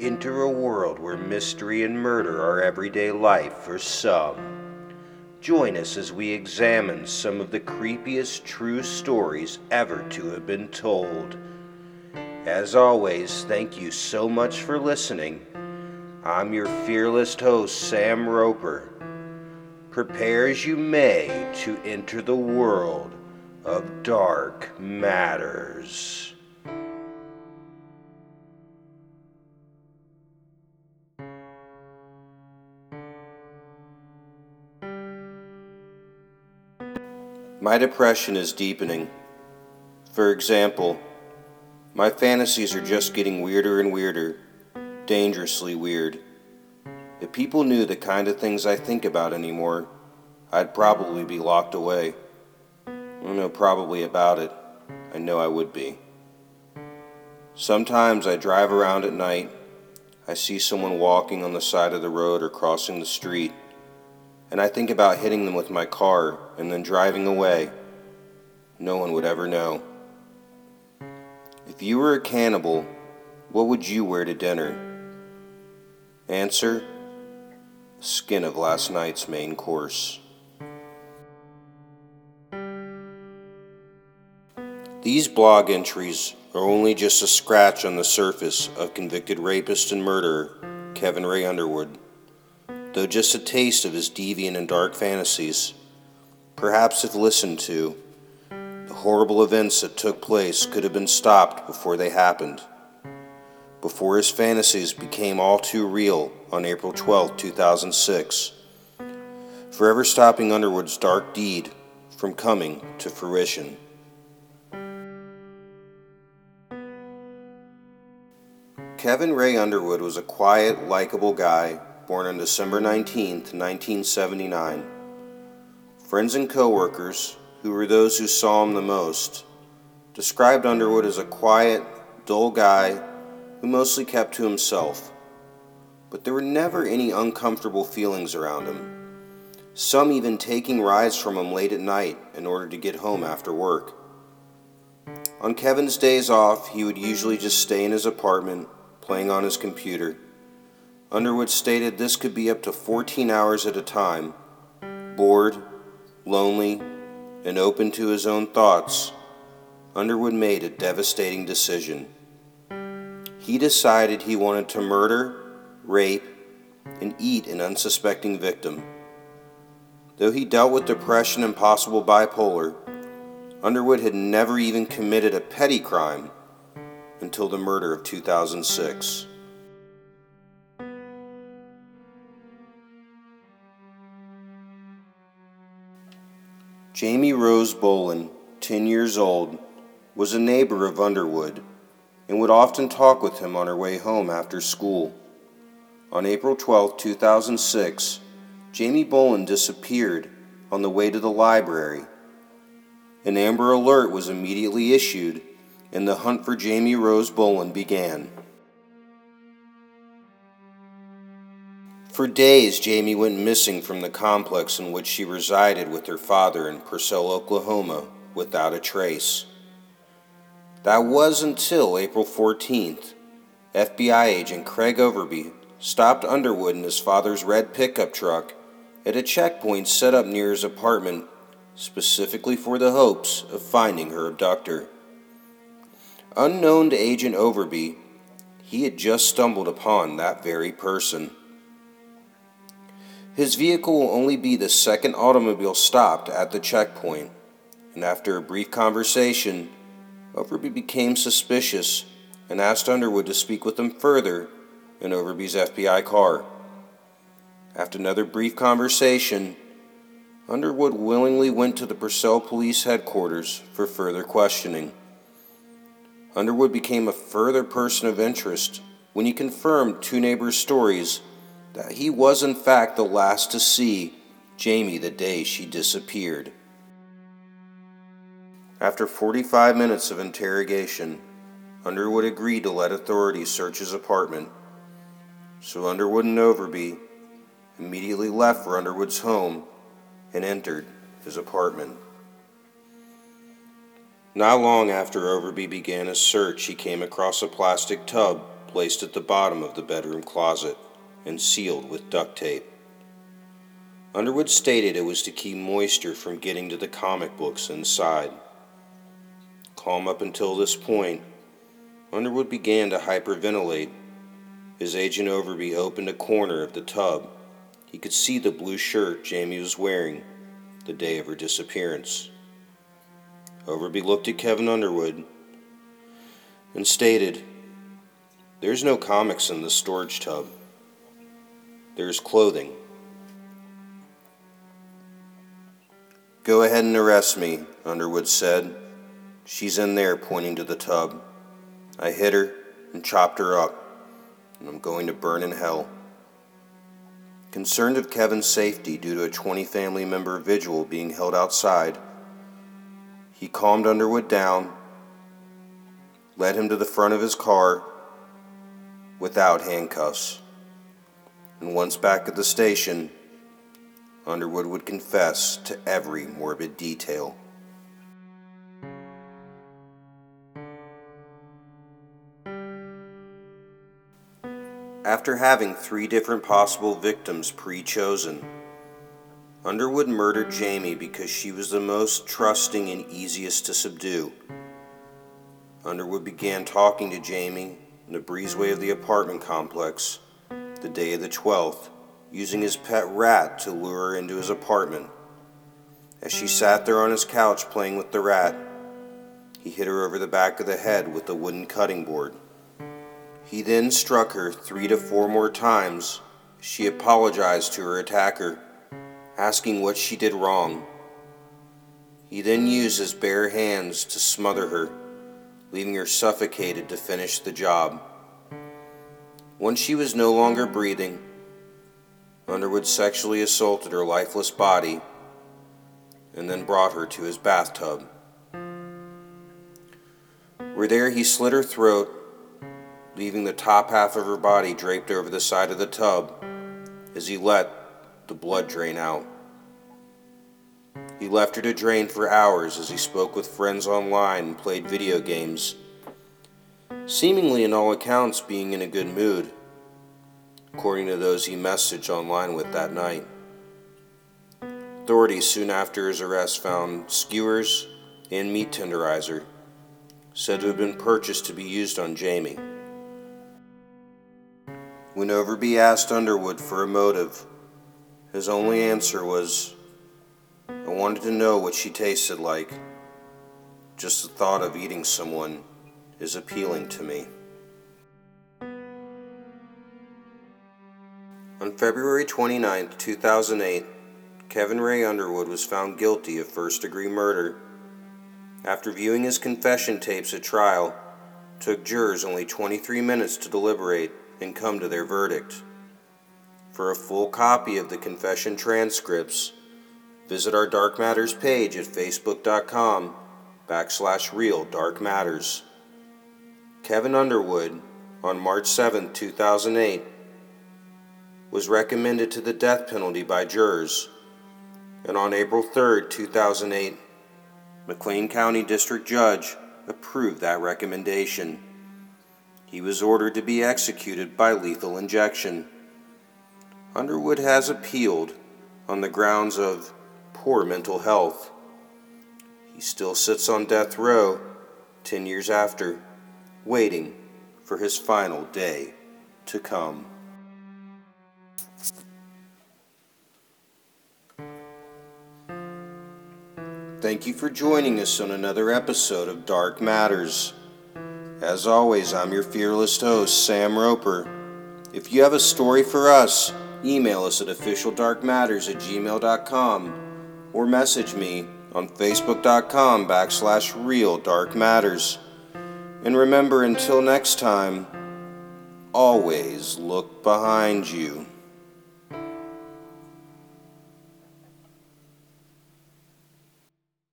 enter a world where mystery and murder are everyday life for some. Join us as we examine some of the creepiest true stories ever to have been told. As always, thank you so much for listening. I'm your fearless host, Sam Roper. Prepare as you may to enter the world of dark matters. My depression is deepening. For example, my fantasies are just getting weirder and weirder, dangerously weird. If people knew the kind of things I think about anymore, I'd probably be locked away. I know probably about it. I know I would be. Sometimes I drive around at night. I see someone walking on the side of the road or crossing the street and I think about hitting them with my car and then driving away. No one would ever know. If you were a cannibal, what would you wear to dinner? Answer Skin of last night's main course. These blog entries are only just a scratch on the surface of convicted rapist and murderer Kevin Ray Underwood though just a taste of his deviant and dark fantasies. Perhaps if listened to, the horrible events that took place could have been stopped before they happened. Before his fantasies became all too real on April 12, 2006, forever stopping Underwood's dark deed from coming to fruition. Kevin Ray Underwood was a quiet, likable guy born on December 19, 1979. Friends and coworkers, who were those who saw him the most, described Underwood as a quiet, dull guy who mostly kept to himself. But there were never any uncomfortable feelings around him, some even taking rides from him late at night in order to get home after work. On Kevin's days off, he would usually just stay in his apartment, playing on his computer Underwood stated this could be up to 14 hours at a time. Bored, lonely, and open to his own thoughts, Underwood made a devastating decision. He decided he wanted to murder, rape, and eat an unsuspecting victim. Though he dealt with depression and possible bipolar, Underwood had never even committed a petty crime until the murder of 2006. Jamie Rose Boland, 10 years old, was a neighbor of Underwood and would often talk with him on her way home after school. On April 12, 2006, Jamie Boland disappeared on the way to the library. An Amber Alert was immediately issued, and the hunt for Jamie Rose Boland began. For days, Jamie went missing from the complex in which she resided with her father in Purcell, Oklahoma, without a trace. That was until April 14th. FBI agent Craig Overbey stopped Underwood in his father's red pickup truck at a checkpoint set up near his apartment, specifically for the hopes of finding her abductor. Unknown to Agent Overbey, he had just stumbled upon that very person. His vehicle will only be the second automobile stopped at the checkpoint, and after a brief conversation, Overbey became suspicious and asked Underwood to speak with him further in Overbey's FBI car. After another brief conversation, Underwood willingly went to the Purcell Police Headquarters for further questioning. Underwood became a further person of interest when he confirmed two neighbors' stories that he was in fact the last to see Jamie the day she disappeared. After 45 minutes of interrogation, Underwood agreed to let authorities search his apartment. So Underwood and Overbey immediately left for Underwood's home and entered his apartment. Not long after Overbey began his search, he came across a plastic tub placed at the bottom of the bedroom closet and sealed with duct tape. Underwood stated it was to keep moisture from getting to the comic books inside. Calm up until this point, Underwood began to hyperventilate. His agent Overbey opened a corner of the tub. He could see the blue shirt Jamie was wearing the day of her disappearance. Overbey looked at Kevin Underwood and stated, There's no comics in the storage tub. There's clothing. Go ahead and arrest me, Underwood said. She's in there, pointing to the tub. I hit her and chopped her up, and I'm going to burn in hell. Concerned of Kevin's safety due to a 20 family member vigil being held outside, he calmed Underwood down, led him to the front of his car without handcuffs, and once back at the station, Underwood would confess to every morbid detail. After having three different possible victims pre chosen, Underwood murdered Jamie because she was the most trusting and easiest to subdue. Underwood began talking to Jamie in the breezeway of the apartment complex the day of the 12th using his pet rat to lure her into his apartment. As she sat there on his couch playing with the rat, he hit her over the back of the head with a wooden cutting board. He then struck her three to four more times. She apologized to her attacker, asking what she did wrong. He then used his bare hands to smother her, leaving her suffocated to finish the job. Once she was no longer breathing, Underwood sexually assaulted her lifeless body and then brought her to his bathtub. Where there he slit her throat, leaving the top half of her body draped over the side of the tub as he let the blood drain out. He left her to drain for hours as he spoke with friends online and played video games, seemingly in all accounts being in a good mood according to those he messaged online with that night. Authorities soon after his arrest found skewers and meat tenderizer, said to have been purchased to be used on Jamie. When Overbey asked Underwood for a motive, his only answer was, I wanted to know what she tasted like. Just the thought of eating someone is appealing to me. On February 29, 2008, Kevin Ray Underwood was found guilty of first degree murder. After viewing his confession tapes at trial, took jurors only 23 minutes to deliberate and come to their verdict. For a full copy of the confession transcripts, visit our Dark Matters page at facebook.com backslash real dark matters. Kevin Underwood, on March 7, 2008, was recommended to the death penalty by jurors, and on April 3, 2008, McClain County District Judge approved that recommendation. He was ordered to be executed by lethal injection. Underwood has appealed on the grounds of poor mental health. He still sits on death row 10 years after, waiting for his final day to come. Thank you for joining us on another episode of Dark Matters. As always, I'm your fearless host, Sam Roper. If you have a story for us, email us at officialdarkmatters at gmail.com or message me on facebook.com backslash real dark matters. And remember, until next time, always look behind you.